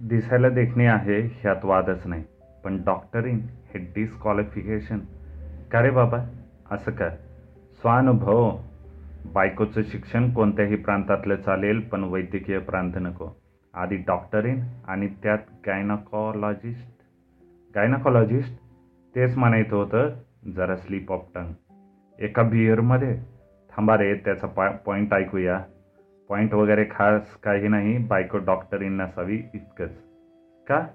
दिसायला देखणे आहे ह्यात वादच नाही. पण डॉक्टरिंग हे डिस्क्वालिफिकेशन का रे बाबा? असं का? स्वानुभव. बायकोचं शिक्षण कोणत्याही प्रांतातलं चालेल पण वैद्यकीय प्रांत नको. आधी डॉक्टरिन आणि त्यात गायनाकॉलॉजिस्ट गायनाकॉलॉजिस्ट तेच म्हणायचं होतं जरा स्लीप ऑफ टंग एका बिअरमध्ये थांबा रे त्याचा पॉ पॉईंट ऐकूया. पॉईंट वगैरे खास काही नाही बायको डॉक्टरीन नसावी इतकंच. का?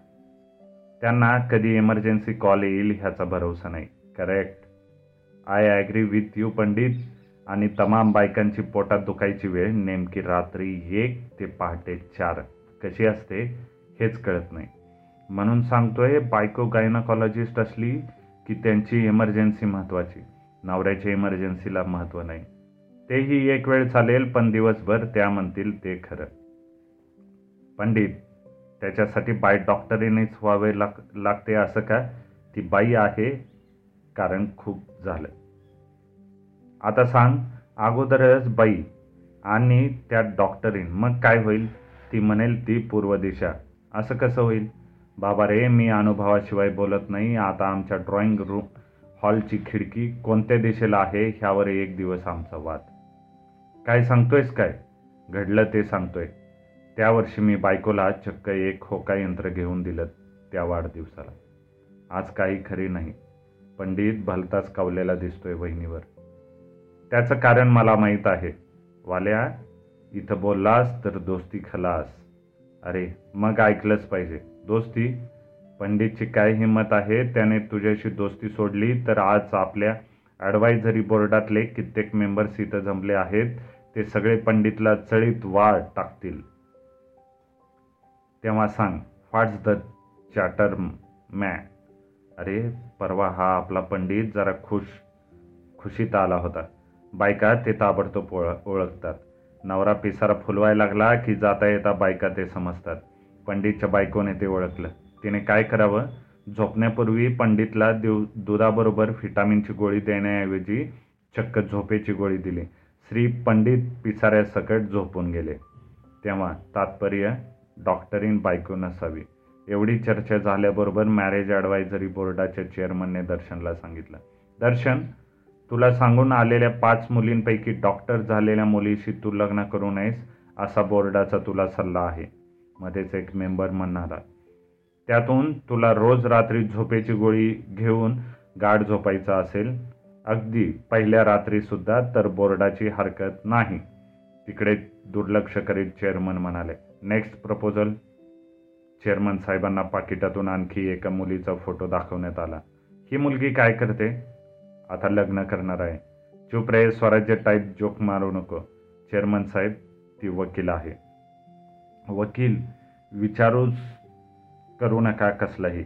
त्यांना कधी इमर्जन्सी कॉल येईल ह्याचा भरोसा नाही. Correct I agree with you Pandit. आणि तमाम बायकांची पोटात दुखायची वेळ नेमकी रात्री एक ते पहाटे चार. कशी असते? हेच कळत नाही. म्हणून सांगतोय बायको गायनाकॉलॉजिस्ट असली की त्यांची इमर्जन्सी महत्त्वाची नवऱ्याच्या इमर्जन्सीला महत्त्व नाही. तेही एक वेळ चालेल पण दिवसभर त्या म्हणतील ते खरं. पंडित त्याच्यासाठी बाय डॉक्टरीनेच व्हावे लाग लागते असं का? ती बाई आहे कारण खूप झालं. आता सांग अगोदरच बाई आणि त्यात डॉक्टरीन मग काय होईल? ती म्हणेल ती पूर्व दिशा. असं कसं होईल? बाबा रे मी अनुभवाशिवाय बोलत नाही. आता आमच्या ड्रॉइंग रूम हॉलची खिडकी कोणत्या दिशेला आहे? ह्यावर एक दिवस आमचा वाद. काय सांगतोयस काय? घडलं ते सांगतोय. त्या वर्षी मी बायकोला चक्क एक होका यंत्र घेऊन दिलं त्या वाढदिवसाला. आज काही खरी नाही. पंडित भलताच कावलेला दिसतोय वहिनीवर. त्याचं कारण मला माहीत आहे. वाल्या इथं बोललास तर दोस्ती खलास. अरे मग ऐकलंच पाहिजे. दोस्ती? पंडितची काय हिंमत आहे? त्याने तुझ्याशी दोस्ती सोडली तर आज आपल्या ॲडवायझरी बोर्डातले कित्येक मेंबर्स इथं जमले आहेत. ते सगळे पंडितला चळीत वाढ टाकतील. तेव्हा सांग फाट्स द चॅटर मॅ अरे परवा हा आपला पंडित जरा खुश खुशीत आला होता. बायका ते ताबडतोब ओळ ओळखतात. नवरा पिसारा फुलवायला लागला की जाता येता बायका ते समजतात. पंडितच्या बायकोने ते ओळखलं. तिने काय करावं? झोपण्यापूर्वी पंडितला दिव दुधाबरोबर व्हिटॅमिनची गोळी देण्याऐवजी चक्क झोपेची गोळी दिली. श्री पंडित पिसाऱ्यासकट झोपून गेले. तेव्हा तात्पर्य डॉक्टरीन बायको नसावी. एवढी चर्चा झाल्याबरोबर मॅरेज ॲडवायझरी बोर्डाच्या चेअरमनने दर्शनला सांगितलं. दर्शन तुला सांगून आलेल्या पाच मुलींपैकी डॉक्टर झालेल्या मुलीशी तू लग्न करू नयेस असा बोर्डाचा तुला सल्ला आहे. मध्येच एक मेंबर म्हणाला त्यातून तुला रोज रात्री झोपेची गोळी घेऊन गाढ झोपायचा असेल. अगदी पहिल्या रात्रीसुद्धा तर बोर्डाची हरकत नाही तिकडे दुर्लक्ष करीत चेअरमन म्हणाले. नेक्स्ट प्रपोजल चेअरमन साहेबांना पाकिटातून आणखी एका मुलीचा फोटो दाखवण्यात आला. ही मुलगी काय करते? आता लग्न करणार आहे. चुप रे स्वराज्य टाईप जोक मारू नको. चेअरमन साहेब ती वकील आहे. वकील विचारूच करू नका कसलंही.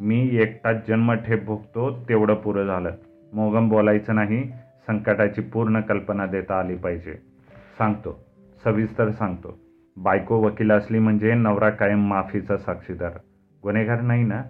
मी एकटाच जन्मठेप भोगतो तेवढं पुरं झालं. मोगम बोलायचं नाही संकटाची पूर्ण कल्पना देता आली पाहिजे. सांगतो सविस्तर सांगतो. बायको वकील असली म्हणजे नवरा कायम माफीचा साक्षीदार. गुन्हेगार नाही ना?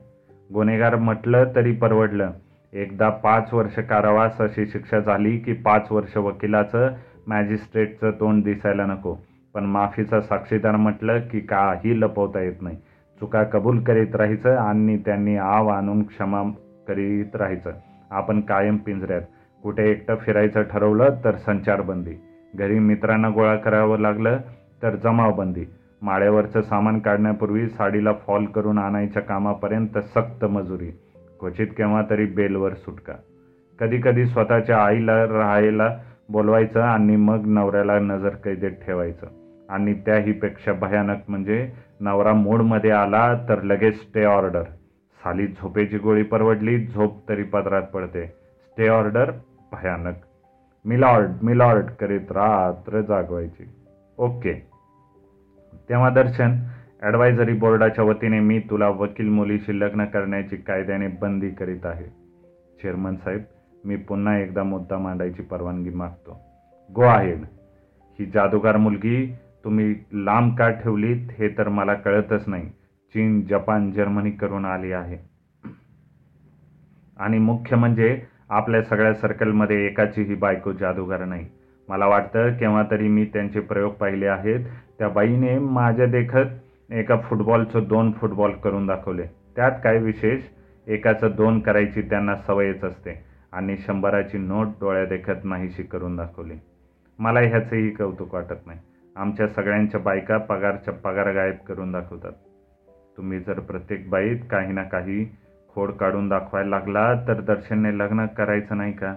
गुन्हेगार म्हटलं तरी परवडलं. एकदा पाच वर्ष कारावास अशी शिक्षा झाली की पाच वर्ष वकिलाचं मॅजिस्ट्रेटचं तोंड दिसायला नको. पण माफीचा साक्षीदार म्हटलं की काही लपवता येत नाही. चुका कबूल करीत राहायचं आणि त्यांनी आव आणून क्षमा करीत राहायचं. आपण कायम पिंजऱ्यात. कुठे एकटं फिरायचं ठरवलं तर संचारबंदी. घरी मित्रांना गोळा करावं लागलं तर जमावबंदी. माळ्यावरचं सामान काढण्यापूर्वी साडीला फॉल करून आणायच्या कामापर्यंत सक्त मजुरी. क्वचित केव्हा तरी बेलवर सुटका. कधीकधी स्वतःच्या आईला राहायला बोलवायचं आणि मग नवऱ्याला नजर कैदेत ठेवायचं. आणि त्याहीपेक्षा भयानक म्हणजे नवरा मूडमध्ये आला तर लगेच स्टे ऑर्डर साली झोपेची गोळी परवडली झोप तरी पदरात पडते. स्टे ऑर्डर भयानक. मिलॉर्ड मिलॉर्ड करीत रात्र जागवायची. ओके. तेव्हा दर्शन ॲडवायझरी बोर्डाच्या वतीने मी तुला वकील मुलीशी लग्न करण्याची कायद्याने बंदी करीत आहे. चेअरमन साहेब मी पुन्हा एकदा मुद्दा मांडायची परवानगी मागतो. गो आहेड ही जादूगार मुलगी तुम्ही लांब का ठेवलीत हे तर मला कळतच नाही. चीन जपान जर्मनी करून आली आहे. आणि मुख्य म्हणजे आपल्या सगळ्या सर्कलमध्ये एकाचीही बायको जादूगार नाही. मला वाटतं केव्हा तरी मी त्यांचे प्रयोग पाहिले आहेत. त्या बाईने माझ्या देखत एका फुटबॉलचं दोन फुटबॉल करून दाखवले. त्यात काय विशेष? एकाचं दोन करायची त्यांना सवयच असते आणि शंभराची नोट डोळ्या देखत नाहीशी करून दाखवली. मला ह्याचंही कौतुक वाटत नाही. आमच्या सगळ्यांच्या बायका पगारच्या पगार गायब करून दाखवतात. तुम्ही जर प्रत्येक बाईत काही ना काही खोड काढून दाखवायला लागला तर दर्शनने लग्न करायचं नाही का?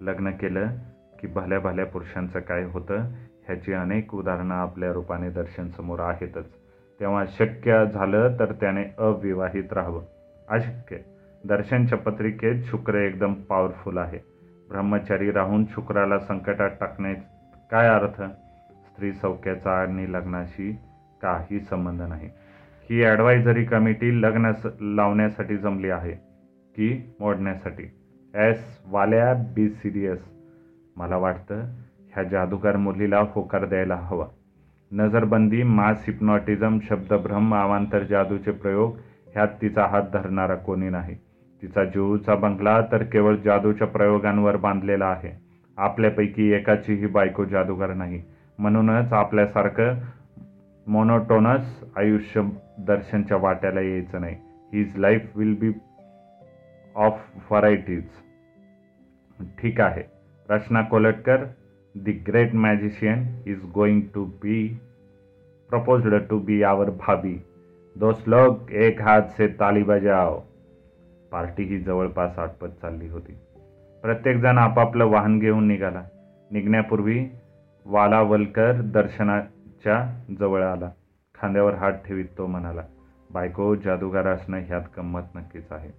लग्न केलं की भल्या भल्या पुरुषांचं काय होतं ह्याची अनेक उदाहरणं आपल्या रूपाने दर्शनसमोर आहेतच. तेव्हा शक्य झालं तर त्याने अविवाहित राहावं. अशक्य. दर्शनच्या पत्रिकेत शुक्र एकदम पॉवरफुल आहे. ब्रह्मचारी राहून शुक्राला संकटात टाकण्यात काय अर्थ? स्त्री सौख्याचा आणि लग्नाशी काही संबंध नाही. ही ॲडवायझरी कमिटी लग्न लावण्यासाठी जमली आहे की मोडण्यासाठी? एस वाल्या बी सिरियस मला वाटतं ह्या जादूगार मुलीला होकार द्यायला हवा. नजरबंदी मास हिप्नॉटिझम शब्दभ्रम अवांतर जादूचे प्रयोग ह्यात तिचा हात धरणारा कोणी नाही. तिचा जीवचा बंगला तर केवळ जादूच्या प्रयोगांवर बांधलेला आहे. आपल्यापैकी एकाचीही बायको जादूगार नाही. म्हणूनच आपल्यासारखं मोनोटोनस आयुष्य दर्शनच्या वाट्याला यायचं नाही. His life will be of varieties ठीक आहे. Rachana Kolatkar the great magician is going to be proposed to be our bhabhi. दोस्त लोग एक हात से ताली बजाव पार्टी ही जवळपास आटपत चालली होती. प्रत्येकजण आपापलं वाहन घेऊन निघाला. निघण्यापूर्वी वालावलकर दर्शनाच्या जवळ आला. खांद्यावर हात ठेवीत तो म्हणाला बायको जादूगार असणं ह्यात गंमत नक्कीच आहे.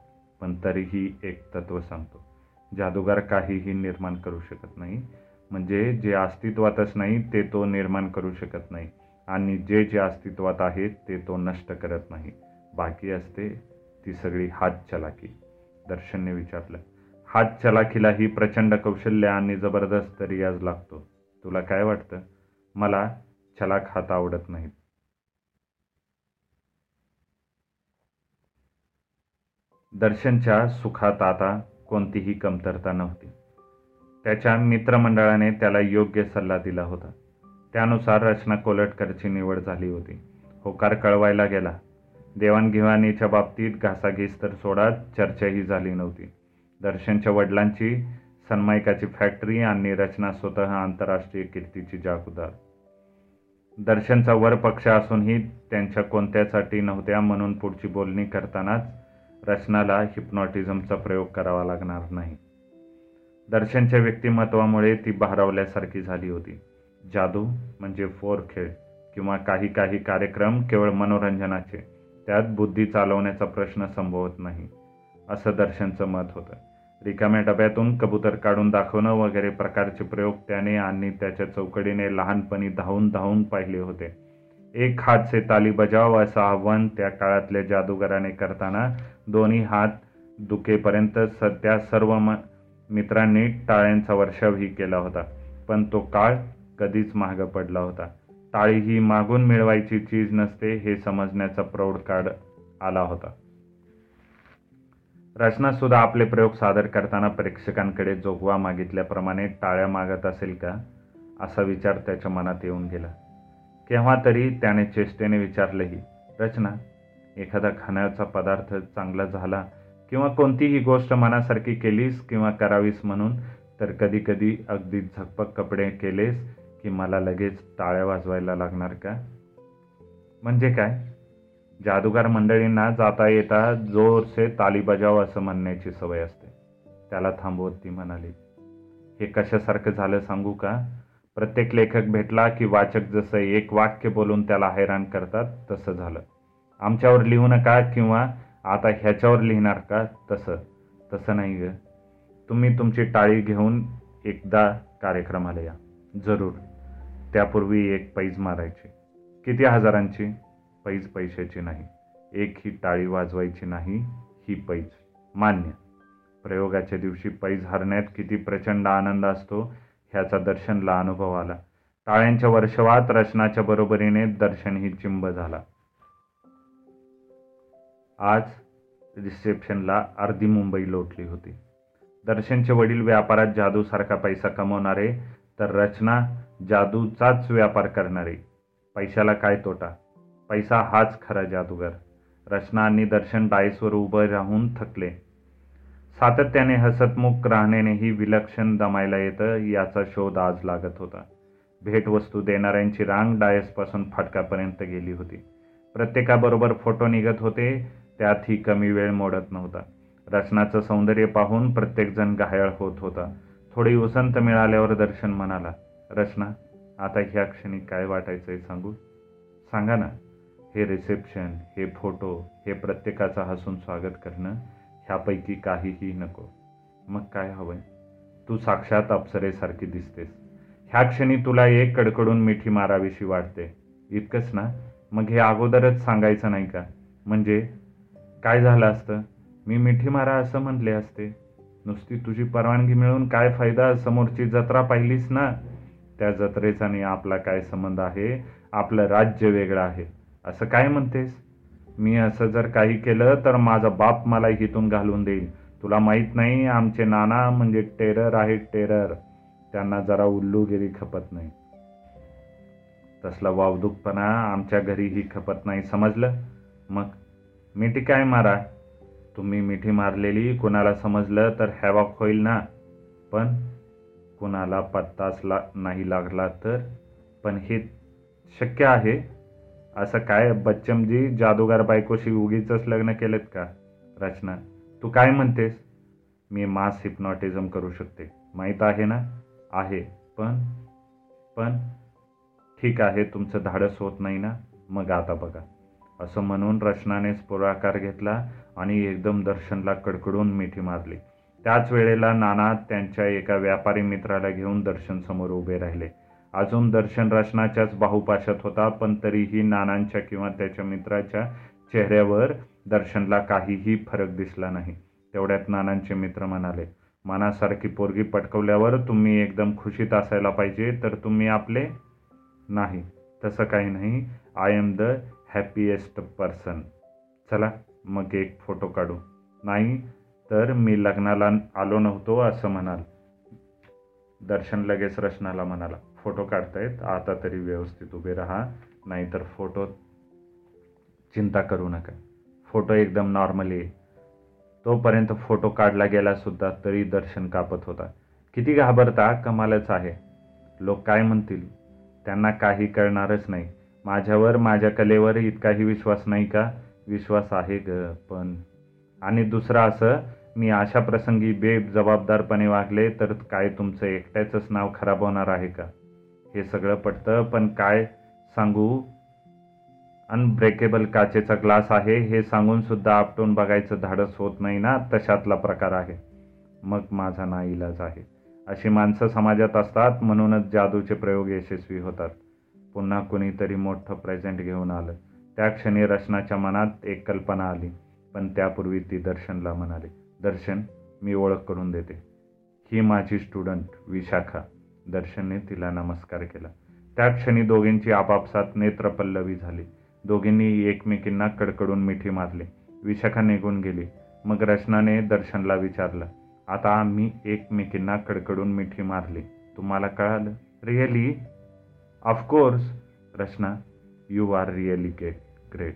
पण तरीही एक तत्व सांगतो. जादूगार काहीही निर्माण करू शकत नाही. म्हणजे जे अस्तित्वातच नाही ते तो निर्माण करू शकत नाही. आणि जे जे अस्तित्वात आहे ते तो नष्ट करत नाही. बाकी असते ती सगळी हात चलाकी. दर्शनने विचारलं हात चलाखीलाही प्रचंड कौशल्य आणि जबरदस्त रियाज लागतो. तुला काय वाटतं? मला चलाक हात आवडत नाहीत. दर्शनच्या सुखात आता कोणतीही कमतरता नव्हती. त्याच्या मित्रमंडळाने त्याला योग्य सल्ला दिला होता. त्यानुसार रचना कोलटकरची निवड झाली होती. होकार कळवायला गेला. देवाणघेवाणीच्या बाबतीत घासाघीस तर सोडा चर्चाही झाली नव्हती. दर्शनच्या वडिलांची सन्मायकाची फॅक्टरी आणि रचना स्वतः आंतरराष्ट्रीय कीर्तीची जागुदार. दर्शनचा वर पक्ष असूनही त्यांच्या कोणत्यासाठी नव्हत्या म्हणून पुढची बोलणी करतानाच रचनाला हिप्नॉटिझमचा प्रयोग करावा लागणार नाही. दर्शनच्या व्यक्तिमत्वामुळे ती भारावल्यासारखी झाली होती. जादू म्हणजे फोर खेळ किंवा काही काही कार्यक्रम केवळ मनोरंजनाचे त्यात बुद्धी चालवण्याचा प्रश्न संभवत नाही असं दर्शनचं मत होतं. रिकाम्या डब्यातून कबूतर काढून दाखवणं वगैरे प्रकारचे प्रयोग त्याने आणि त्याच्या चौकडीने लहानपणी धावून धावून पाहिले होते. एक हात से ताली बजाव असं आव्हान त्या काळातल्या जादूगाराने करताना दोन्ही हात दुखेपर्यंत सध्या सर्व म मित्रांनी टाळ्यांचा वर्षावही केला होता. पण तो काळ कधीच महाग पडला होता. टाळी ही मागून मिळवायची चीज नसते हे समजण्याचा प्रौढ काळ आला होता. रचनासुद्धा आपले प्रयोग सादर करताना प्रेक्षकांकडे जोगवा मागितल्याप्रमाणे टाळ्या मागत असेल का? असा विचार त्याच्या मनात येऊन गेला. केव्हा तरी त्याने चेष्टेने विचारलेही रचना एखादा खाण्याचा पदार्थ चांगला झाला किंवा कोणतीही गोष्ट मनासारखी केलीस किंवा करावीस म्हणून तर कधी कधी अगदी झकपक कपडे केलेस की मला लगेच टाळ्या वाजवायला लागणार का? म्हणजे काय? जादूगार मंडळींना जाता येता जोरसे ताली बजाव असं म्हणण्याची सवय असते. त्याला थांबवत ती म्हणाली हे कशासारखं झालं सांगू का? प्रत्येक लेखक भेटला की वाचक जसं एक वाक्य बोलून त्याला हैराण करतात तसं झालं. आमच्यावर लिहू नका किंवा आता ह्याच्यावर लिहिणार का? तसं. तसं नाही ग. तुम्ही तुमची टाळी घेऊन एकदा कार्यक्रमाला या. जरूर. त्यापूर्वी एक पैज मारायची. किती हजारांची? पैज पैशाची नाही. एक ही टाळी वाजवायची नाही ही पैज. मान्य. प्रयोगाच्या दिवशी पैज हरण्यात किती प्रचंड आनंद असतो ह्याचा दर्शनला अनुभव आला. टाळ्यांच्या वर्षवात रचनाच्या बरोबरीने दर्शन ही चिंब झाला. आज रिसेप्शनला अर्धी मुंबई लोटली होती. दर्शनचे वडील व्यापारात जादूसारखा पैसा कमवणारे तर रचना जादूचाच व्यापार करणारे. पैशाला काय तोटा? पैसा हाच खरा जादूगार. रचना आणि दर्शन डायसवर उभं राहून थकले. सातत्याने हसतमुख राहण्यानेही विलक्षण दमायला येतं याचा शोध आज लागत होता. भेटवस्तू देणाऱ्यांची रांग डायसपासून फाटकापर्यंत गेली होती. प्रत्येकाबरोबर फोटो निघत होते त्यातही कमी वेळ मोडत नव्हता. रचनाचं सौंदर्य पाहून प्रत्येकजण घायाळ होत होता. थोडी उसंत मिळाल्यावर दर्शन म्हणाला रचना आता ह्या क्षणी काय वाटायचंय सांगू? सांगा ना. हे रिसेप्शन हे फोटो हे प्रत्येकाचं हसून स्वागत करणं ह्यापैकी काहीही नको. मग काय हवंय? तू साक्षात अप्सरेसारखी दिसतेस. ह्या क्षणी तुला एक कडकडून मिठी मारावीशी वाटते. इतकंच ना? मग हे अगोदरच सांगायचं नाही का? म्हणजे काय झालं असतं? मी मिठी मारा असं म्हणले असते. नुसती तुझी परवानगी मिळून काय फायदा? समोरची जत्रा पाहिलीस ना? त्या जत्रेचा आणि आपला काय संबंध आहे? आपलं राज्य वेगळं आहे. असं काय म्हणतेस? मी असं जर काही केलं तर माझा बाप मला हिथून घालून देईल. तुला माहीत नाही आमचे नाना म्हणजे टेरर आहे टेरर. त्यांना जरा उल्लूगिरी खपत नाही. तसला वावदूकपणा आमच्या घरीही खपत नाही समजलं? मग? मिठी काय मारा? तुम्ही मिठी मारलेली कुणाला समजलं तर हॅवॉक होईल ना? पण कुणाला पत्ताच ला नाही लागला तर? पण हे शक्य आहे? असं काय बच्चमजी जादूगार बायकोशी उगीच लग्न केलेत का? रचना तू काय म्हणतेस? मी मास हिप्नॉटिझम करू शकते. माहीत आहे ना? आहे. पण पण ठीक आहे तुमचं धाडस होत नाही ना? मग आता बघा. असं म्हणून रचनानेच पुढाकार घेतला आणि एकदम दर्शनला कडकडून मिठी मारली. त्याच वेळेला नाना त्यांच्या एका व्यापारी मित्राला घेऊन दर्शन समोर उभे राहिले. अजून दर्शन रचनाच्याच बाहुपाशात होता पण तरीही नानांच्या किंवा त्याच्या मित्राच्या चेहऱ्यावर दर्शनला काहीही फरक दिसला नाही. तेवढ्यात नानांचे मित्र म्हणाले मनासारखी पोरगी पटकवल्यावर तुम्ही एकदम खुशीत असायला पाहिजे तर तुम्ही आपले नाही. तसं काही नाही. I am the happiest person चला मग एक फोटो काढू. नाही तर मी लग्नाला आलो नव्हतो असं म्हणाल. दर्शन लगेच रचनाला म्हणाला. फोटो काढतायत. आता तरी व्यवस्थित उभे राहा. नाहीतर फोटो चिंता करू नका. फोटो एकदम नॉर्मल येईल तोपर्यंत फोटो काढला गेला सुद्धा तरी दर्शन कापत होता. किती घाबरता? कमालच आहे. लोक काय म्हणतील? त्यांना काही कळणारच नाही. माझ्यावर माझ्या कलेवर इतकाही विश्वास नाही का? विश्वास आहे ग पण आणि दुसरं असं मी अशा प्रसंगी बेजबाबदारपणे वागले तर काय तुमचं एकट्याचंच नाव खराब होणार आहे का? हे सगळं पटतं. पण काय सांगू? अनब्रेकेबल काचेचा ग्लास आहे. हे सांगून सुद्धा आपटून बघायचं धाडस होत नाही ना. तशातला प्रकार आहे. मग माझा ना इलाज आहे. अशी माणसं समाजात असतात. म्हणूनच जादूचे प्रयोग यशस्वी होतात. पुन्हा कुणीतरी मोठं प्रेझेंट घेऊन आलं. त्या क्षणी रचनाच्या मनात एक कल्पना आली. पण त्यापूर्वी ती दर्शनला म्हणाली दर्शन मी ओळख करून देते. ही माझी स्टुडंट विशाखा. दर्शनने तिला नमस्कार केला. त्या क्षणी दोघींची आपापसात नेत्रपल्लवी झाली. दोघींनी एकमेकींना कडकडून मिठी मारली. विशाखा निघून गेली. मग रचनाने दर्शनला विचारलं आता आम्ही एकमेकींना कडकडून मिठी मारली. तुम्हाला कळालं? Really? Of course Rachana you are really get great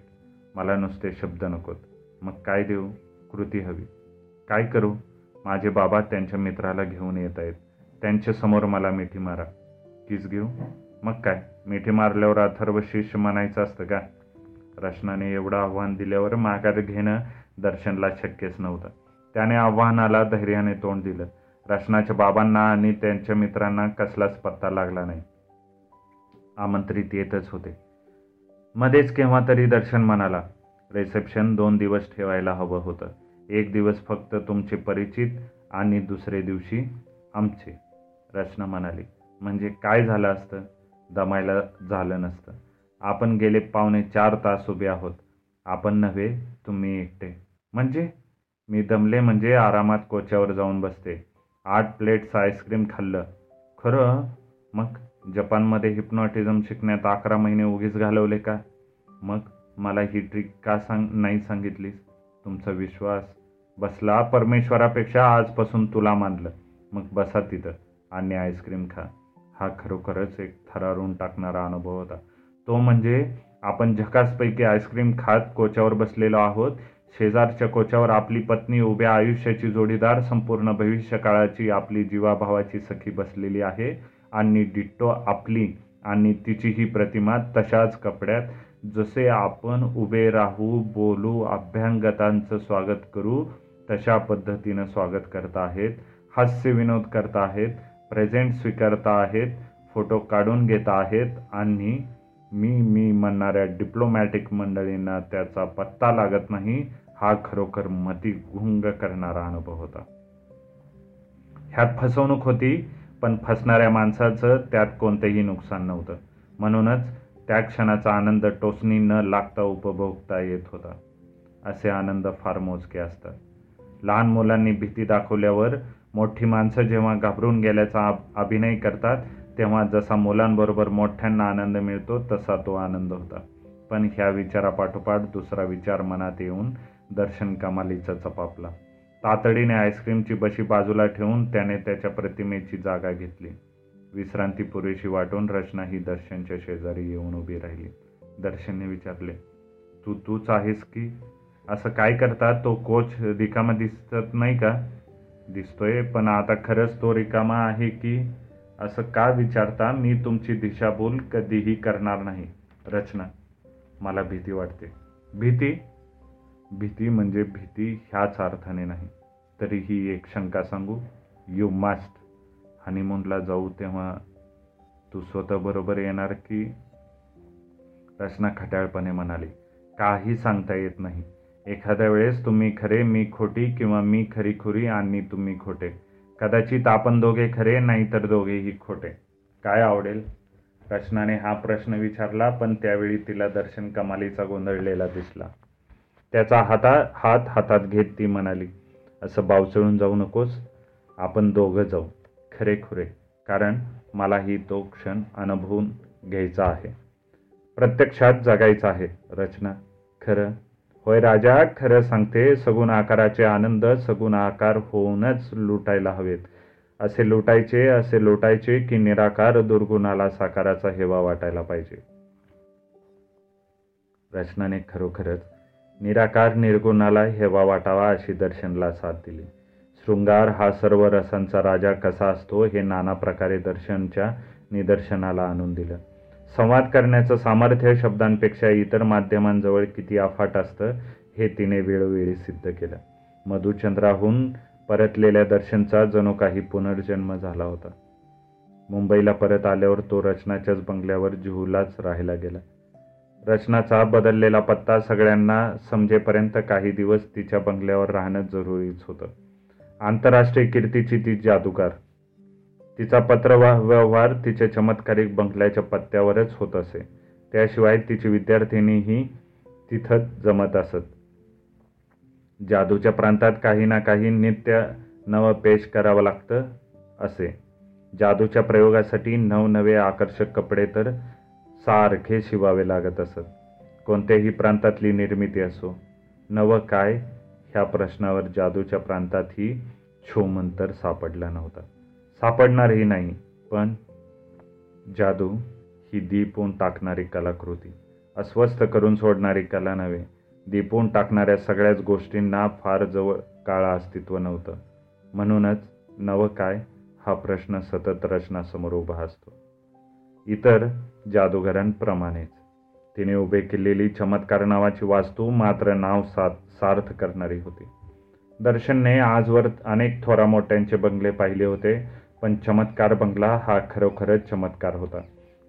मला नुसते शब्द नकोत. मग काय देऊ? कृती हवी. काय करू? माझे बाबा त्यांच्या मित्राला घेऊन येत आहेत. त्यांच्यासमोर मला मिठी मारा. किस घेऊ? मग काय? मिठी मारल्यावर अथर्व शिष्य म्हणायचं असतं का? रचनाने एवढं आव्हान दिल्यावर माघार घेणं दर्शनला शक्यच नव्हतं. त्याने आव्हानाला धैर्याने तोंड दिलं. रचनाच्या बाबांना आणि त्यांच्या मित्रांना कसलाच पत्ता लागला नाही. आमंत्रित येतच होते. मध्येच केव्हा तरी दर्शन म्हणाला. रिसेप्शन दोन दिवस ठेवायला हवं होतं. एक दिवस फक्त तुमचे परिचित आणि दुसरे दिवशी आमचे. रचना म्हणाली. म्हणजे काय झालं असतं? दमायला झालं नसतं. आपण गेले पावणे चार तास उभे आहोत. आपण नव्हे तुम्ही एकटे. म्हणजे? मी दमले म्हणजे आरामात कोच्यावर जाऊन बसते. आठ प्लेट्स आईस्क्रीम खाल्लं. खरं? मग? जपानमध्ये हिप्नॉटिझम शिकण्यात अकरा महिने उगीच घालवले का? मग? मला ही ट्रिक का सांग नाही सांगितलीस? तुमचा विश्वास बसला परमेश्वरापेक्षा आजपासून तुला मानलं. मग बसा तिथं. आणि आईस्क्रीम खा. हा खरोखरच एक थरारून टाकणारा अनुभव होता. तो म्हणजे आपण झकासपैकी आईस्क्रीम खात कोच्यावर बसलेलो आहोत. शेजारच्या कोच्यावर आपली पत्नी उभ्या आयुष्याची जोडीदार संपूर्ण भविष्यकाळाची आपली जीवाभावाची सखी बसलेली आहे आणि डिट्टो आपली आणि तिची ही प्रतिमा तशाच कपड्यात. जसे आपण उभे राहू बोलू अभ्यांगतांचं स्वागत करू तशा पद्धतीनं स्वागत करत आहेत हास्य विनोद करत आहेत. प्रेझेंट स्वीकारता आहेत फोटो काढून घेत आहेत आणि मी मी म्हणणाऱ्या डिप्लोमॅटिक मंडळींना त्याचा पत्ता लागत नाही हा खरोखर मती गुंग करणारा अनुभव होता. ह्यात फसवणूक होती पण फसणाऱ्या माणसाचं त्यात कोणतेही नुकसान नव्हतं. म्हणूनच त्या क्षणाचा आनंद टोचणी न लागता उपभोगता येत होता. असे आनंद फार मोजके असतात. लहान मुलांनी भीती दाखवल्यावर मोठी माणसं जेव्हा घाबरून गेल्याचा अभिनय करतात तेव्हा जसा मुलांबरोबर मोठ्यांना आनंद मिळतो तसा तो आनंद होता. पण ह्या विचारापाठोपाठ दुसरा विचार मनात येऊन दर्शन कमालीचा चपापला. तातडीने आईस्क्रीमची बशी बाजूला ठेवून त्याने त्याच्या प्रतिमेची जागा घेतली. विश्रांती पुरेशी वाटून रचना ही दर्शनच्या शेजारी येऊन उभी राहिली. दर्शनने विचारले तू तूच आहेस की? असं काय करता? तो कोच रिकामा दिसत नाही का? दिसतोय पण आता खरंच तो रिकामा आहे की असं का विचारता मी तुमची दिशाभूल कधीही करणार नाही. रचना मला भीती वाटते. भीती? भीती म्हणजे भीती ह्याच अर्थाने नाही. तरीही एक शंका सांगू यू मास्ट हनीमूनला जाऊ तेव्हा तू स्वतः बरोबर येणार की? रचना खट्याळपणे म्हणाली काही सांगता येत नाही. एखाद्या वेळेस तुम्ही खरे मी खोटी किंवा मी खरी खुरी आणि तुम्ही खोटे. कदाचित आपण दोघे खरे नाही तर दोघेही खोटे. काय आवडेल? रचनाने हा प्रश्न विचारला पण त्यावेळी तिला दर्शन कमालीचा गोंधळलेला दिसला. त्याचा हाता हात हातात घेत ती म्हणाली असं बावचळून जाऊ नकोस. आपण दोघं जाऊ. खरे खुरे. कारण मलाही तो क्षण अनुभवून घ्यायचा आहे. प्रत्यक्षात जगायचा आहे. रचना. खरं होय राजा खरं सांगते सगुण आकाराचे आनंद सगुण आकार होऊनच लुटायला हवेत. असे लुटायचे असे लुटायचे की निराकार दुर्गुणाला साकाराचा हेवा वाटायला पाहिजे. रचनाने खरोखरच निराकार निर्गुणाला हेवा वाटावा अशी दर्शनला साथ दिली. शृंगार हा सर्व रसांचा राजा कसा असतो हे नाना प्रकारे दर्शनच्या निदर्शनाला आणून दिलं. संवाद करण्याचं सामर्थ्य शब्दांपेक्षा इतर माध्यमांजवळ किती अफाट असतं हे तिने वेळोवेळी सिद्ध केलं. मधुचंद्राहून परतलेल्या दर्शनचा जणू काही पुनर्जन्म झाला होता. मुंबईला परत आल्यावर तो रचनाच्याच बंगल्यावर जुहूलाच राहायला गेला. रचनाचा बदललेला पत्ता सगळ्यांना समजेपर्यंत काही दिवस तिच्या बंगल्यावर राहणं जरुरीच होतं. आंतरराष्ट्रीय कीर्तीची ती जादूगार. तिचा पत्रवाह व्यवहार तिच्या चमत्कारिक बंगल्याच्या पत्त्यावरच होत असे. त्याशिवाय तिची विद्यार्थिनीही तिथंच जमत असत. जादूच्या प्रांतात काही ना काही नित्य नवं पेश करावं लागतं असे. जादूच्या प्रयोगासाठी नवनवे आकर्षक कपडे तर सारखे शिवावे लागत असत. कोणत्याही प्रांतातली निर्मिती असो नवं काय ह्या प्रश्नावर जादूच्या प्रांतातही छोमंतर सापडला नव्हता. सापडणारही नाही पण जादू ही दीपून टाकणारी कलाकृती. अस्वस्थ करून सोडणारी कला नव्हे दीपून टाकणाऱ्या सगळ्याच गोष्टींना फार जवळ काळ अस्तित्व नव्हतं. म्हणूनच नवं काय हा प्रश्न सतत रचनासमोर उभा असतो. इतर जादूगरांप्रमाणेच. तिने उभे केलेली चमत्कार नावाची वास्तू मात्र नाव साथ सार्थ करणारी होती. दर्शनने आजवर अनेक थोरा मोठ्यांचे बंगले पाहिले होते पण चमत्कार बंगला हा खरोखरच चमत्कार होता.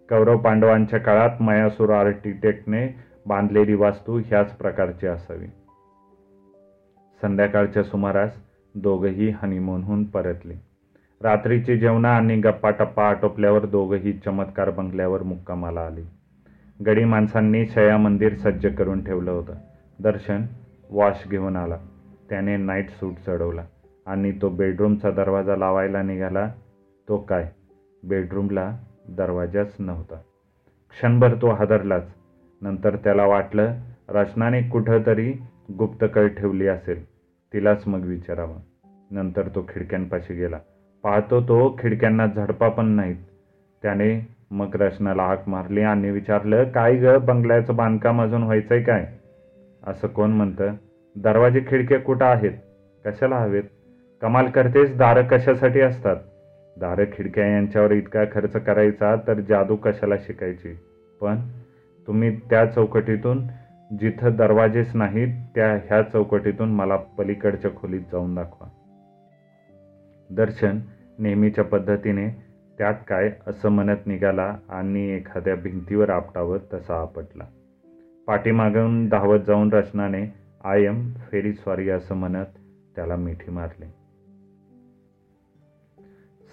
कौरव पांडवांच्या काळात मयासूर आर्किटेक्टने बांधलेली वास्तू ह्याच प्रकारची असावी. संध्याकाळच्या सुमारास दोघंही हनीमूनहून परतले. रात्रीची जेवणा आणि गप्पा टप्पा आटोपल्यावर दोघंही चमत्कार बंगल्यावर मुक्कामाला आले. गडी माणसांनी शया मंदिर सज्ज करून ठेवलं होतं. दर्शन वॉश घेऊन आला. त्याने नाईट सूट चढवला आणि तो बेडरूमचा दरवाजा लावायला निघाला तो काय? बेडरूमला दरवाजाच नव्हता. क्षणभर तो हादरलाच. नंतर त्याला वाटलं रचनाने कुठंतरी गुप्तकळ ठेवली असेल. तिलाच मग विचारावं. नंतर तो खिडक्यांपाशी गेला. पाहतो तो खिडक्यांना झडपा पण नाहीत. त्याने मग रचनाला हाक मारली आणि विचारलं काय ग बंगल्याचं बांधकाम अजून व्हायचंय काय? असं कोण म्हणतं? दरवाजे खिडक्या कुठं आहेत? कशाला हवेत? कमाल करतेस दारं कशासाठी असतात? दारं खिडक्या यांच्यावर इतका खर्च करायचा तर जादू कशाला शिकायची? पण तुम्ही त्या चौकटीतून जिथं दरवाजेच नाहीत त्या ह्या चौकटीतून मला पलीकडच्या खोलीत जाऊन दाखवा. दर्शन नेहमीच्या पद्धतीने त्यात काय असं म्हणत निघाला आणि एखाद्या भिंतीवर आपटावत तसा आपटला. पाठीमागून धावत जाऊन रचनाने आय एम फेरी सॉरी असं म्हणत त्याला मिठी मारली.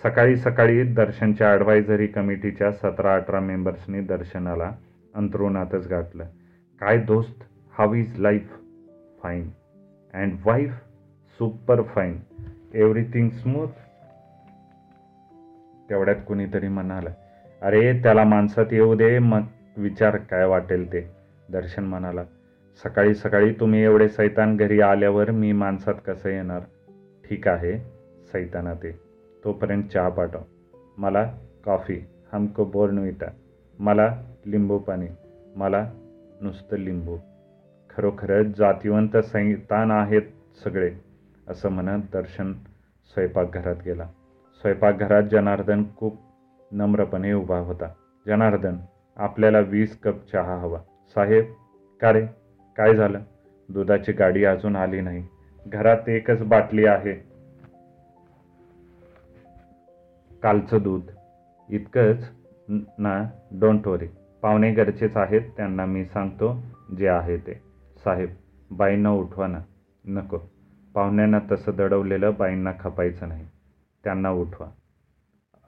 सकाळी सकाळी दर्शनच्या ॲडवायझरी कमिटीच्या सतरा अठरा मेंबर्सनी दर्शनाला अंतरुणातच गाठलं. काय दोस्त? How is life fine and wife super fine everything smooth तेवढ्यात कुणीतरी म्हणालं अरे त्याला माणसात येऊ दे. मग विचार काय वाटेल ते. दर्शन म्हणाला सकाळी सकाळी तुम्ही एवढे सैतान घरी आल्यावर मी माणसात कसं येणार? ठीक आहे सैताना ते. तोपर्यंत चहा पाठव. मला कॉफी हमको बोर्नविटा मला लिंबू पाणी मला नुसतं लिंबू. खरोखरच जातिवंत संतान आहेत सगळे असं म्हणत दर्शन स्वयंपाकघरात गेला. स्वयंपाकघरात जनार्दन खूप नम्रपणे उभा होता. जनार्दन आपल्याला वीस कप चहा हवा. साहेब का रे? काय झालं? दुधाची गाडी अजून आली नाही. घरात एकच बाटली आहे. कालचं दूध. इतकंच ना डोंट वरी पाहुणे घरचेच आहेत त्यांना मी सांगतो जे आहे ते. साहेब बाईंना उठवा ना. नको. पाहुण्यांना तसं दडवलेलं बाईंना खपायचं नाही. त्यांना उठवा.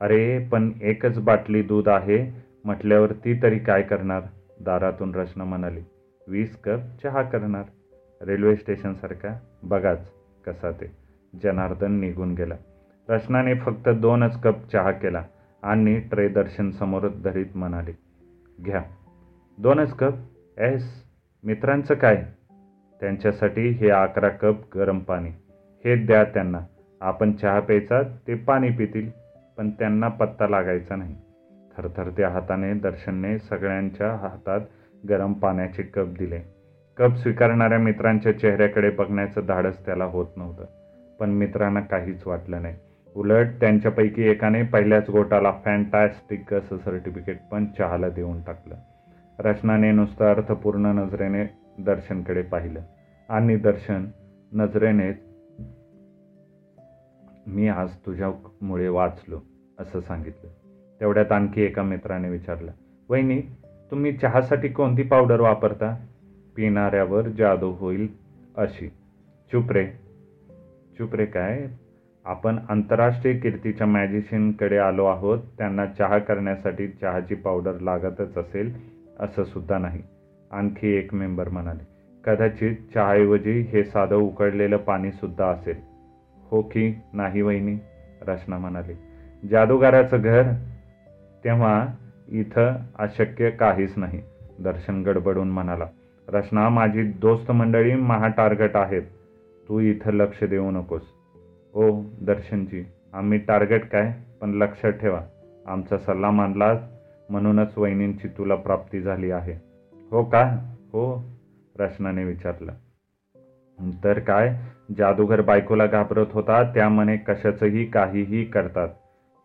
अरे पण एकच बाटली दूध आहे. म्हटल्यावर ती तरी काय करणार? दारातून रचना म्हणाली. वीस कप चहा करणार. रेल्वे स्टेशनसारखा. बघाच कसा ते. जनार्दन निघून गेला. रचनाने फक्त दोनच कप चहा केला आणि ट्रे दर्शन समोर धरीत म्हणाली घ्या. दोनच कप? एस मित्रांचं काय? त्यांच्यासाठी हे अकरा कप गरम पाणी. हे द्या त्यांना. आपण चहा प्यायचा ते पाणी पितील पण त्यांना पत्ता लागायचा नाही. थरथरत्या हाताने दर्शनने सगळ्यांच्या हातात गरम पाण्याचे कप दिले. कप स्वीकारणाऱ्या मित्रांच्या चेहऱ्याकडे बघण्याचं धाडस त्याला होत नव्हतं पण मित्रांना काहीच वाटलं नाही. उलट त्यांच्यापैकी एकाने पहिल्याच गोटाला फॅन्टॅस्टिक असं सर्टिफिकेट पण चहाला देऊन टाकलं. रचनाने नुसतं अर्थपूर्ण नजरेने दर्शनकडे पाहिलं. आणि दर्शन नजरेने मी आज तुझ्यामुळे वाचलो असं सांगितलं. तेवढ्यात आणखी एका मित्राने विचारलं वहिनी तुम्ही चहासाठी कोणती पावडर वापरता? पिणाऱ्यावर जादू होईल अशी. चुप रे चुप रे काय? आपण आंतरराष्ट्रीय कीर्तीच्या मॅजिशियनकडे आलो आहोत. त्यांना चहा करण्यासाठी चहाची पावडर लागतच असेल असं सुद्धा नाही. आणखी एक मेंबर म्हणाले कदाचित चहाऐवजी हे साधं उकळलेलं पाणीसुद्धा असेल. हो की नाही वहिनी रचना म्हणाली. जादूगाराचं घर? तेव्हा इथं अशक्य काहीच नाही दर्शन गडबडून म्हणाला. रचना माझी दोस्त मंडळी महा टार्गेट आहेत. तू इथं लक्ष देऊ नकोस. ओ दर्शनजी आम्ही टार्गेट काय? पण लक्षात ठेवा आमचा सल्ला मानलास म्हणूनच वहिनींची तुला प्राप्ती झाली आहे. हो का? हो रचनाने विचारलं. तर काय? जादूगर बायकोला घाबरत होता त्यामने कशाचंही काहीही करतात.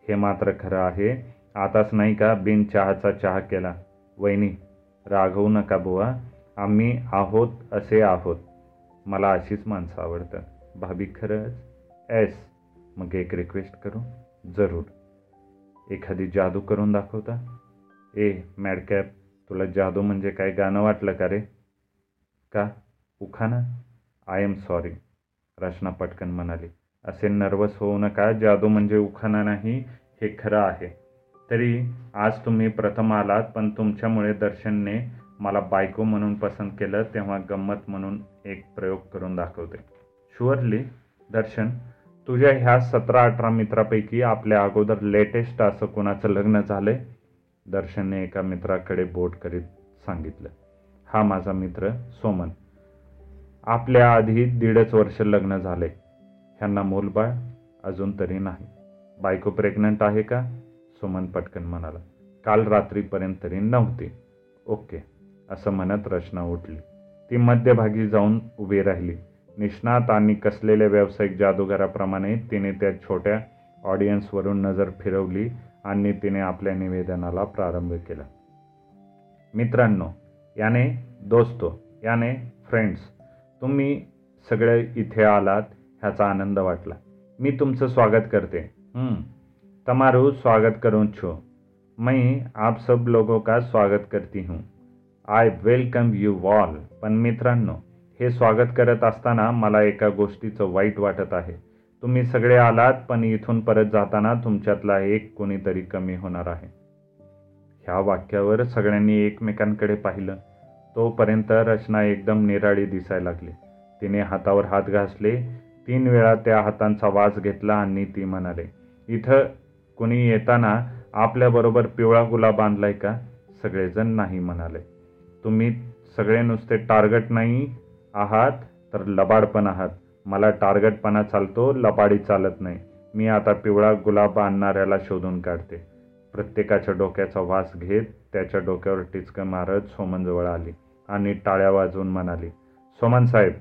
हे मात्र खरं आहे. आताच नाही का बिन चहाचा चहा केला? वहिनी रागवू नका बुवा. आम्ही आहोत असे आहोत. मला अशीच माणसं आवडतात. भाभी खरंच एस. मग एक रिक्वेस्ट करू? जरूर. एखादी जादू करून दाखवता? ए मॅडकॅप तुला जादू म्हणजे काय गाणं वाटलं का रे? का? उखाना आय एम सॉरी रचना पटकन म्हणाली. असे नर्वस होऊ नका. जादू म्हणजे उखाना नाही हे खरं आहे. तरी आज तुम्ही प्रथम आलात पण तुमच्यामुळे दर्शनने मला बायको म्हणून पसंत केलं तेव्हा गंमत म्हणून एक प्रयोग करून दाखवते. शुअरली दर्शन तुझ्या ह्या सतरा अठरा मित्रापैकी आपल्या अगोदर लेटेस्ट असं कोणाचं लग्न झालं आहे दर्शनने एका मित्राकडे बोट करीत सांगितलं. हा माझा मित्र सोमन. आपल्या आधी दीडच वर्ष लग्न झाले. ह्यांना मूलबाळ अजून तरी नाही. बायको प्रेग्नंट आहे का? सुमन पटकन म्हणाला. काल रात्रीपर्यंत तरी नव्हती. ओके असं म्हणत रचना उठली. ती मध्यभागी जाऊन उभी राहिली. निष्णात आणि कसलेल्या व्यावसायिक जादूगराप्रमाणे तिने त्या छोट्या ऑडियन्सवरून नजर फिरवली आणि तिने आपल्या निवेदनाला प्रारंभ केला. मित्रांनो याने दोस्तो याने फ्रेंड्स तुम्ही सगळे इथे आलात ह्याचा आनंद वाटला. मी तुमचं स्वागत करते. तमारू स्वागत करून छो. मैं आप सब लोगों का स्वागत करती हूँ. आय वेलकम यू वॉल पण मित्रांनो हे स्वागत करत असताना मला एका गोष्टीचं वाईट वाटत आहे. तुम्ही सगळे आलात पण इथून परत जाताना तुमच्यातला एक कोणीतरी कमी होणार आहे. ह्या वाक्यावर सगळ्यांनी एकमेकांकडे पाहिलं. तोपर्यंत रचना एकदम निराळी दिसायला लागली. तिने हातावर हात घासले. तीन वेळा त्या हातांचा वास घेतला आणि ती म्हणाले इथं कुणी येताना आपल्याबरोबर पिवळा गुलाब आणलाय का? सगळेजण नाही म्हणाले. तुम्ही सगळे नुसते टार्गेट नाही आहात तर लबाड पण आहात. मला टार्गेटपणा चालतो लबाडी चालत नाही. मी आता पिवळा गुलाब आणणाऱ्याला शोधून काढते. प्रत्येकाच्या डोक्याचा वास घेत त्याच्या डोक्यावर टिचकं मारत सोमनजवळ आली आणि टाळ्या वाजवून म्हणाली सोमन साहेब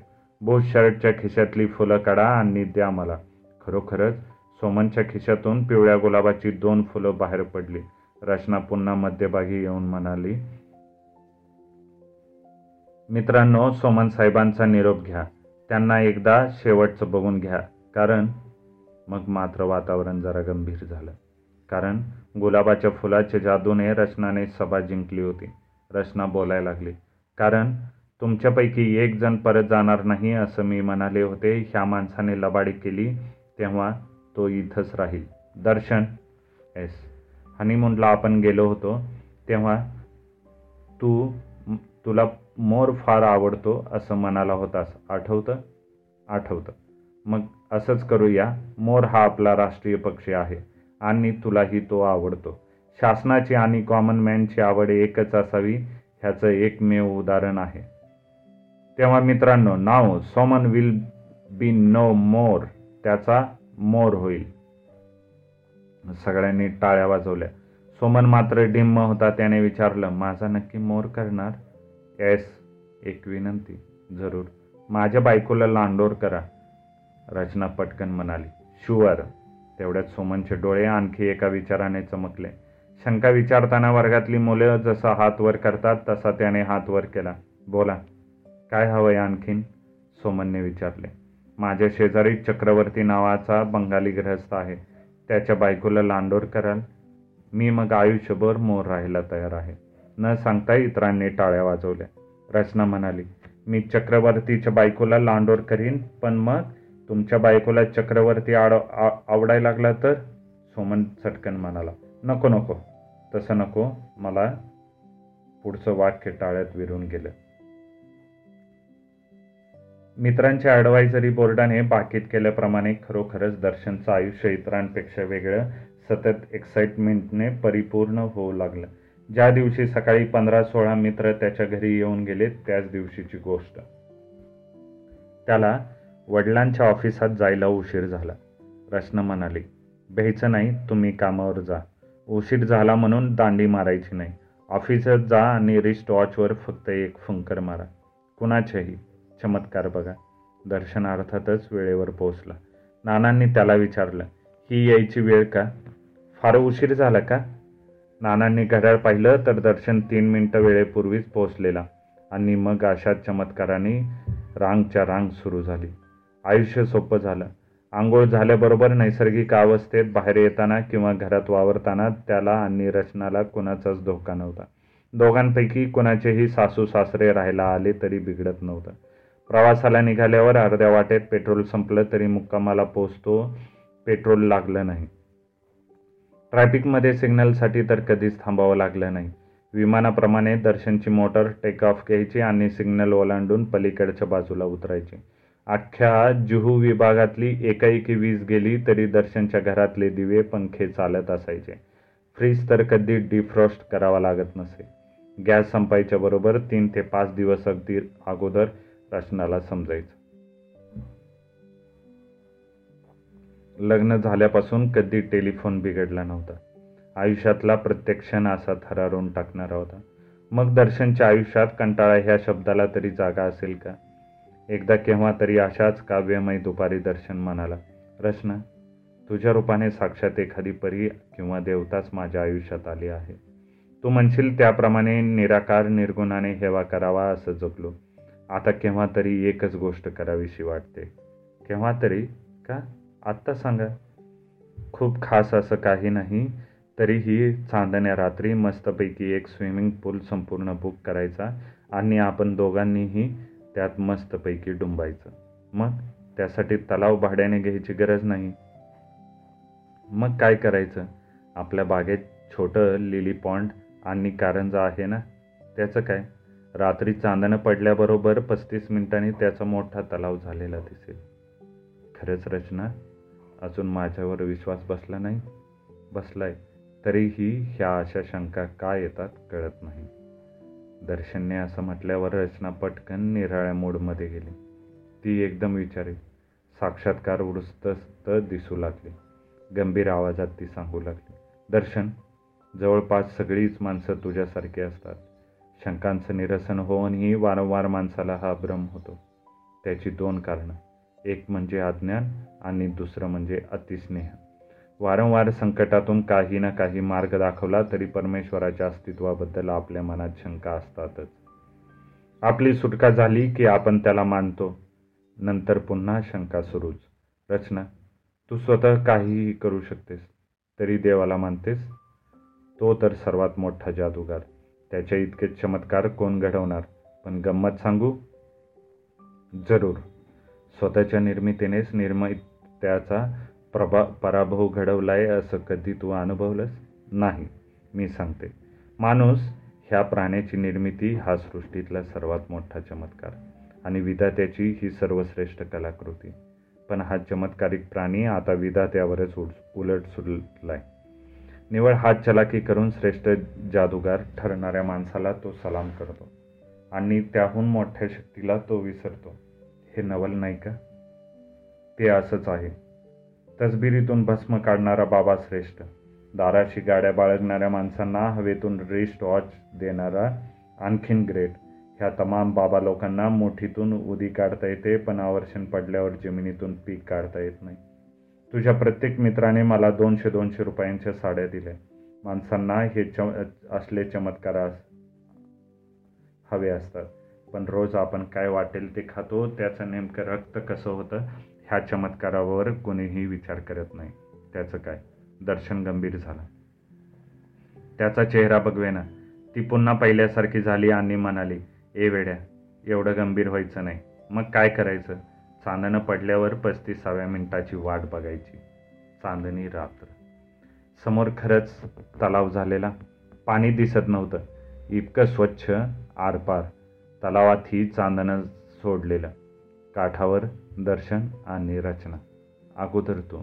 बूट शर्टच्या खिशातली फुलं काढा आणि द्या मला. खरोखरच सोमनच्या खिशातून पिवळ्या गुलाबाची दोन फुलं बाहेर पडली. रचना पुन्हा मध्यभागी येऊन म्हणाली मित्रांनो सोमन साहेबांचा निरोप घ्या. त्यांना एकदा शेवटचं बघून घ्या. कारण मग मात्र वातावरण जरा गंभीर झालं. कारण गुलाबाच्या फुलाच्या जादूने रचनाने सभा जिंकली होती. रचना बोलायला लागली. कारण तुमच्यापैकी एक जण परत जाणार नाही असं मी म्हणाले होते. ह्या माणसाने लबाडी केली तेव्हा तो इथंच राहील. दर्शन एस. हनीमूनला आपण गेलो होतो तेव्हा तू तुला मोर फार आवडतो असं मनाला होतास आठवतं? आठवतं. मग असंच करूया मोर हा आपला राष्ट्रीय पक्षी आहे आणि तुलाही तो आवडतो. शासनाची आणि कॉमन मॅनची आवड एकच असावी ह्याचं एकमेव उदाहरण आहे. तेव्हा मित्रांनो नाव Soman will be no more त्याचा मोर होईल. सगळ्यांनी टाळ्या वाजवल्या. सोमन मात्र डिम्म होता त्याने विचारलं माझा नक्की मोर करणार? एस एक विनंती जरूर. माझ्या बायकोला लांडोर करा रचना पटकन म्हणाली. शुअर तेवढ्यात सोमनचे डोळे आणखी एका विचाराने चमकले. शंका विचारताना वर्गातली मुलं जसा हात वर करतात तसा त्याने हात वर केला. बोला काय हवंय आणखीन? सोमनने विचारले. माझ्या शेजारी चक्रवर्ती नावाचा बंगाली ग्रहस्थ आहे. त्याच्या बायकोला लांडोर कराल? मी मग आयुष्यभर मोर राहायला तयार आहे. न सांगता इतरांनी टाळ्या वाजवल्या. रचना म्हणाली मी चक्रवर्तीच्या बायकोला लांडोर करीन पण मग तुमच्या बायकोला चक्रवर्ती आड आवडायला लागला तर? सोमन चटकन म्हणाला नको नको. तसं नको. मला पुढचं वाक्य टाळ्यात विरून गेलं. मित्रांच्या ॲडवायझरी बोर्डाने बाकीत केल्याप्रमाणे खरोखरच दर्शनचं आयुष्य इतरांपेक्षा वेगळं सतत एक्साइटमेंटने परिपूर्ण होऊ लागलं. ज्या दिवशी सकाळी पंधरा सोळा मित्र त्याच्या घरी येऊन गेले त्याच दिवशीची गोष्ट. त्याला वडिलांच्या ऑफिसात जायला उशीर झाला. रचना म्हणाली भ्यायचं नाही तुम्ही कामावर जा. उशीर झाला म्हणून दांडी मारायची नाही. ऑफिसात जा आणि रिस्ट वॉचवर फक्त एक फुंकर मारा. कुणाच्याही? चमत्कार बघा. दर्शन अर्थातच वेळेवर पोहोचला. नानांनी त्याला विचारलं ही यायची वेळ का? फार उशीर झाला का? नानांनी घड्याळ पाहिलं तर दर्शन तीन मिनटं वेळेपूर्वीच पोहोचलेला आणि मग अशा चमत्काराने रांगच्या रांग सुरू झाली. आयुष्य सोपं झालं. आंघोळ झाल्याबरोबर नैसर्गिक अवस्थेत बाहेर येताना किंवा घरात वावरताना त्याला आणि रचनाला कुणाचाच धोका नव्हता. दोघांपैकी कुणाचेही सासू सासरे राहायला आले तरी बिघडत नव्हतं. प्रवासाला निघाल्यावर अर्ध्या वाटेत पेट्रोल संपलं तरी मुक्कामाला पोचतो पेट्रोल लागलं नाही. ट्रॅफिकमध्ये सिग्नलसाठी तर कधीच थांबावं लागलं नाही. विमानाप्रमाणे दर्शनची मोटर टेक ऑफ घ्यायची आणि सिग्नल ओलांडून पलीकडच्या बाजूला उतरायची. अख्ख्या जुहू विभागातली एकाएकी वीज गेली तरी दर्शनच्या घरातले दिवे पंखे चालत असायचे. फ्रीज तर कधी डिफ्रॉस्ट करावा लागत नसे. गॅस संपायच्या बरोबर तीन ते पाच दिवस अगदी अगोदर रचनाला समजायचं. लग्न झाल्यापासून कधी टेलिफोन बिघडला नव्हता. आयुष्यातला प्रत्येक क्षण असा थरारून टाकणारा होता. मग दर्शनच्या आयुष्यात कंटाळा ह्या शब्दाला तरी जागा असेल का? एकदा केव्हा तरी अशाच काव्यमय दुपारी दर्शन म्हणाला रचना तुझ्या रूपाने साक्षात एखादी परी किंवा देवताच माझ्या आयुष्यात आली आहे. तू म्हणशील त्याप्रमाणे निराकार निर्गुणाने हेवा करावा असं जगलो आता केव्हा तरी एकच गोष्ट करावीशी वाटते. केव्हा तरी? का? आत्ता सांगा. खूप खास असं काही नाही तरीही चांदण्या रात्री मस्तपैकी एक स्विमिंग पूल संपूर्ण बुक करायचा आणि आपण दोघांनीही त्यात मस्तपैकी डुंबायचं. मग त्यासाठी तलाव भाड्याने घ्यायची गरज नाही. मग काय करायचं? आपल्या बागेत छोटं लिली पॉन्ड आणि कारंजा आहे ना? त्याचं काय? रात्री चांदणं पडल्याबरोबर पस्तीस मिनिटांनी त्याचा मोठा तलाव झालेला दिसेल. खरंच रचना? अजून माझ्यावर विश्वास बसला नाही? बसलाय. तरीही ह्या अशा शंका का येतात कळत नाही. दर्शनने असं म्हटल्यावर रचना पटकन निराळ्या मूडमध्ये गेली. ती एकदम विचारी. साक्षात्कार वृस्तस्त दिसू लागली. गंभीर आवाजात ती सांगू लागली. दर्शन जवळपास सगळीच माणसं तुझ्यासारखी असतात. शंकांचं निरसन होऊनही वारंवार माणसाला हा भ्रम होतो. त्याची दोन कारणं. एक म्हणजे अज्ञान आणि दुसरं म्हणजे अतिस्नेह. वारंवार संकटातून काही ना काही मार्ग दाखवला तरी परमेश्वराच्या अस्तित्वाबद्दल आपल्या मनात शंका असतातच. आपली सुटका झाली की आपण त्याला मानतो. नंतर पुन्हा शंका सुरूच. रचना तू स्वतः काहीही करू शकतेस तरी देवाला मानतेस? तो तर सर्वात मोठा जादूगार. त्याच्या इतके चमत्कार कोण घडवणार? पण गंमत सांगू? जरूर. स्वतःच्या निर्मितीनेच निर्मित्याचा प्रभा पराभव घडवलाय असं कधी तू अनुभवलंस? नाही मी सांगते. माणूस ह्या प्राण्याची निर्मिती हा सृष्टीतला सर्वात मोठा चमत्कार आणि विधात्याची ही सर्वश्रेष्ठ कलाकृती. पण हा चमत्कारिक प्राणी आता विधात्यावरच उलट सुटलाय निवळ हात चलाकी करून श्रेष्ठ जादूगार ठरणाऱ्या माणसाला तो सलाम करतो आणि त्याहून मोठ्या शक्तीला तो विसरतो. हे नवल नाही का? ते असंच आहे. तसबिरीतून भस्म काढणारा बाबा श्रेष्ठ. दाराशी गाड्या बाळगणाऱ्या माणसांना हवेतून रिस्ट वॉच देणारा आणखीन ग्रेट ह्या तमाम बाबा लोकांना मोठीतून उदी काढता येते पण आवर्षण पडल्यावर जमिनीतून पीक काढता येत नाही. तुझ्या प्रत्येक मित्राने मला दोनशे दोनशे रुपयांच्या साड्या दिल्या. माणसांना हे चम असले चमत्कार हवे असतात. पण रोज आपण काय वाटेल ते खातो त्याचं नेमकं रक्त कसं होतं ह्या चमत्कारावर कोणीही विचार करत नाही. त्याचं काय? दर्शन गंभीर झालं. त्याचा चेहरा बघवेना ती पुन्हा पहिल्यासारखी झाली आणि म्हणाली ए वेड्या एवढं गंभीर व्हायचं नाही. मग काय करायचं? चांदणं पडल्यावर पस्तीसाव्या मिनिटाची वाट बघायची. चांदणी रात्र. समोर खरंच तलाव झालेला. पाणी दिसत नव्हतं. इतकं स्वच्छ आरपार. तलावातही चांदणं सोडलेलं. काठावर दर्शन आणि रचना. अगोदर तू.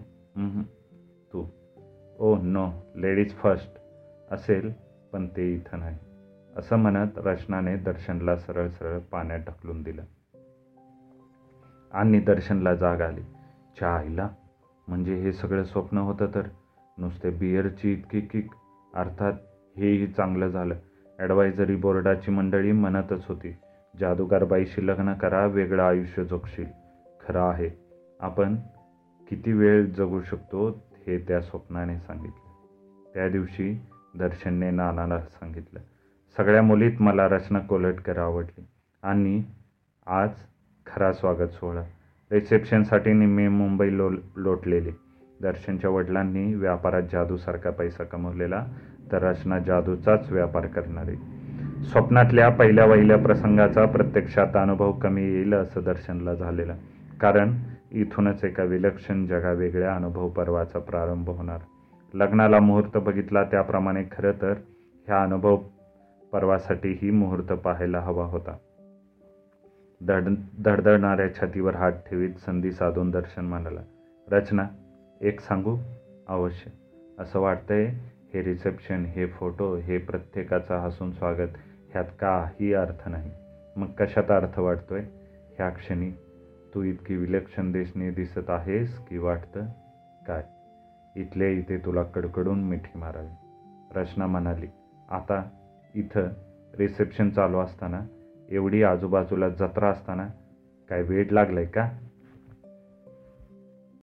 तू. Oh no. Ladies first. असेल पण ते इथं नाही. असं म्हणत रचनाने दर्शनला सरळ सरळ पाण्यात ढकलून दिलं. आणि दर्शनला जाग आली. चहा आईला म्हणजे हे सगळं स्वप्न होतं तर? नुसते बियरची इतकी किक. अर्थात हेही चांगलं झालं. ॲडवायझरी बोर्डाची मंडळी म्हणतच होती. जादूगारबाईशी लग्न करा वेगळं आयुष्य जगशील. खरं आहे. आपण किती वेळ जगू शकतो हे त्या स्वप्नाने सांगितलं. त्या दिवशी दर्शनने नानाला सांगितलं सगळ्या मुलीत मला रचना कोलटकर आवडली. आणि आज खरा स्वागत सोहळा. रिसेप्शनसाठी निम्मी मुंबई लो लोटलेली. दर्शनच्या वडिलांनी व्यापारात जादूसारखा पैसा कमवलेला तर रचना जादूचाच व्यापार करणारी. स्वप्नातल्या पहिल्या वहिल्या प्रसंगाचा प्रत्यक्षात अनुभव कमी येईल असं दर्शनला झालेलं. कारण इथूनच एका विलक्षण जगावेगळ्या अनुभव पर्वाचा प्रारंभ होणार. लग्नाला मुहूर्त बघितला त्याप्रमाणे खरं तर ह्या अनुभव पर्वासाठीही मुहूर्त पाहायला हवा होता. धड धडधडणाऱ्या छातीवर हात ठेवीत संधी साधून दर्शन म्हणाला रचना एक सांगू? अवश्य. असं वाटतंय हे रिसेप्शन हे फोटो हे प्रत्येकाचा हसून स्वागत ह्यात काही अर्थ नाही. मग कशात अर्थ वाटतोय ह्या क्षणी तू इतकी विलक्षण देशने दिसत आहेस की वाटतं? काय? इथल्या इथे तुला कडकडून मिठी मारावी. रचना म्हणाली आता इथं रिसेप्शन चालू असताना एवढी आजूबाजूला जत्रा असताना काय वेळ लागलाय का?